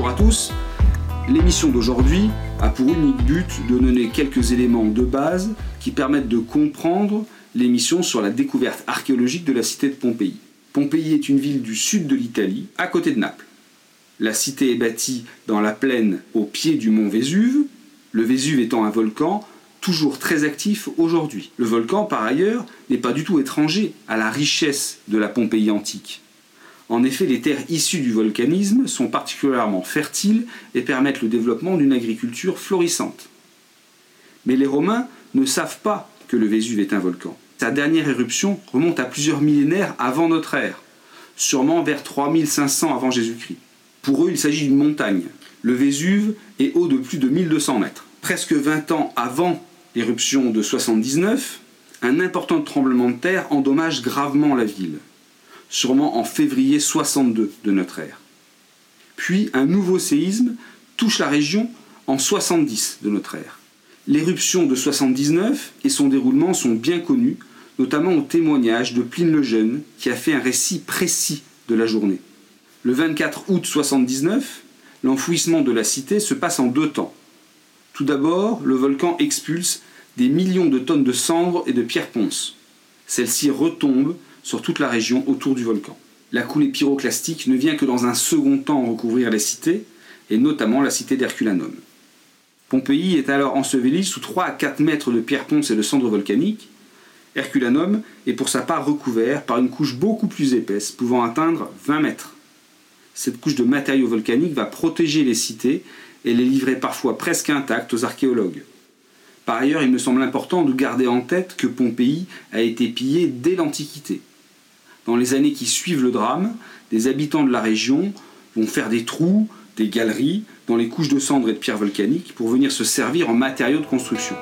Bonjour à tous. L'émission d'aujourd'hui a pour unique but de donner quelques éléments de base qui permettent de comprendre l'émission sur la découverte archéologique de la cité de Pompéi. Pompéi est une ville du sud de l'Italie, à côté de Naples. La cité est bâtie dans la plaine au pied du mont Vésuve, le Vésuve étant un volcan toujours très actif aujourd'hui. Le volcan, par ailleurs, n'est pas du tout étranger à la richesse de la Pompéi antique. En effet, les terres issues du volcanisme sont particulièrement fertiles et permettent le développement d'une agriculture florissante. Mais les Romains ne savent pas que le Vésuve est un volcan. Sa dernière éruption remonte à plusieurs millénaires avant notre ère, sûrement vers 3500 avant Jésus-Christ. Pour eux, il s'agit d'une montagne. Le Vésuve est haut de plus de 1200 mètres. Presque 20 ans avant l'éruption de 79, un important tremblement de terre endommage gravement la ville sûrement en février 62 de notre ère. Puis un nouveau séisme touche la région en 70 de notre ère. L'éruption de 79 et son déroulement sont bien connus, notamment au témoignage de Pline le Jeune, qui a fait un récit précis de la journée. Le 24 août 79, l'enfouissement de la cité se passe en deux temps. Tout d'abord, le volcan expulse des millions de tonnes de cendres et de pierres ponces. Celles-ci retombent sur toute la région autour du volcan. La coulée pyroclastique ne vient que dans un second temps recouvrir les cités, et notamment la cité d'Herculanum. Pompéi est alors ensevelie sous 3 à 4 mètres de pierre ponce et de cendres volcaniques. Herculanum est pour sa part recouvert par une couche beaucoup plus épaisse, pouvant atteindre 20 mètres. Cette couche de matériaux volcaniques va protéger les cités et les livrer parfois presque intactes aux archéologues. Par ailleurs, il me semble important de garder en tête que Pompéi a été pillée dès l'Antiquité. Dans les années qui suivent le drame, des habitants de la région vont faire des trous, des galeries dans les couches de cendres et de pierres volcaniques pour venir se servir en matériaux de construction.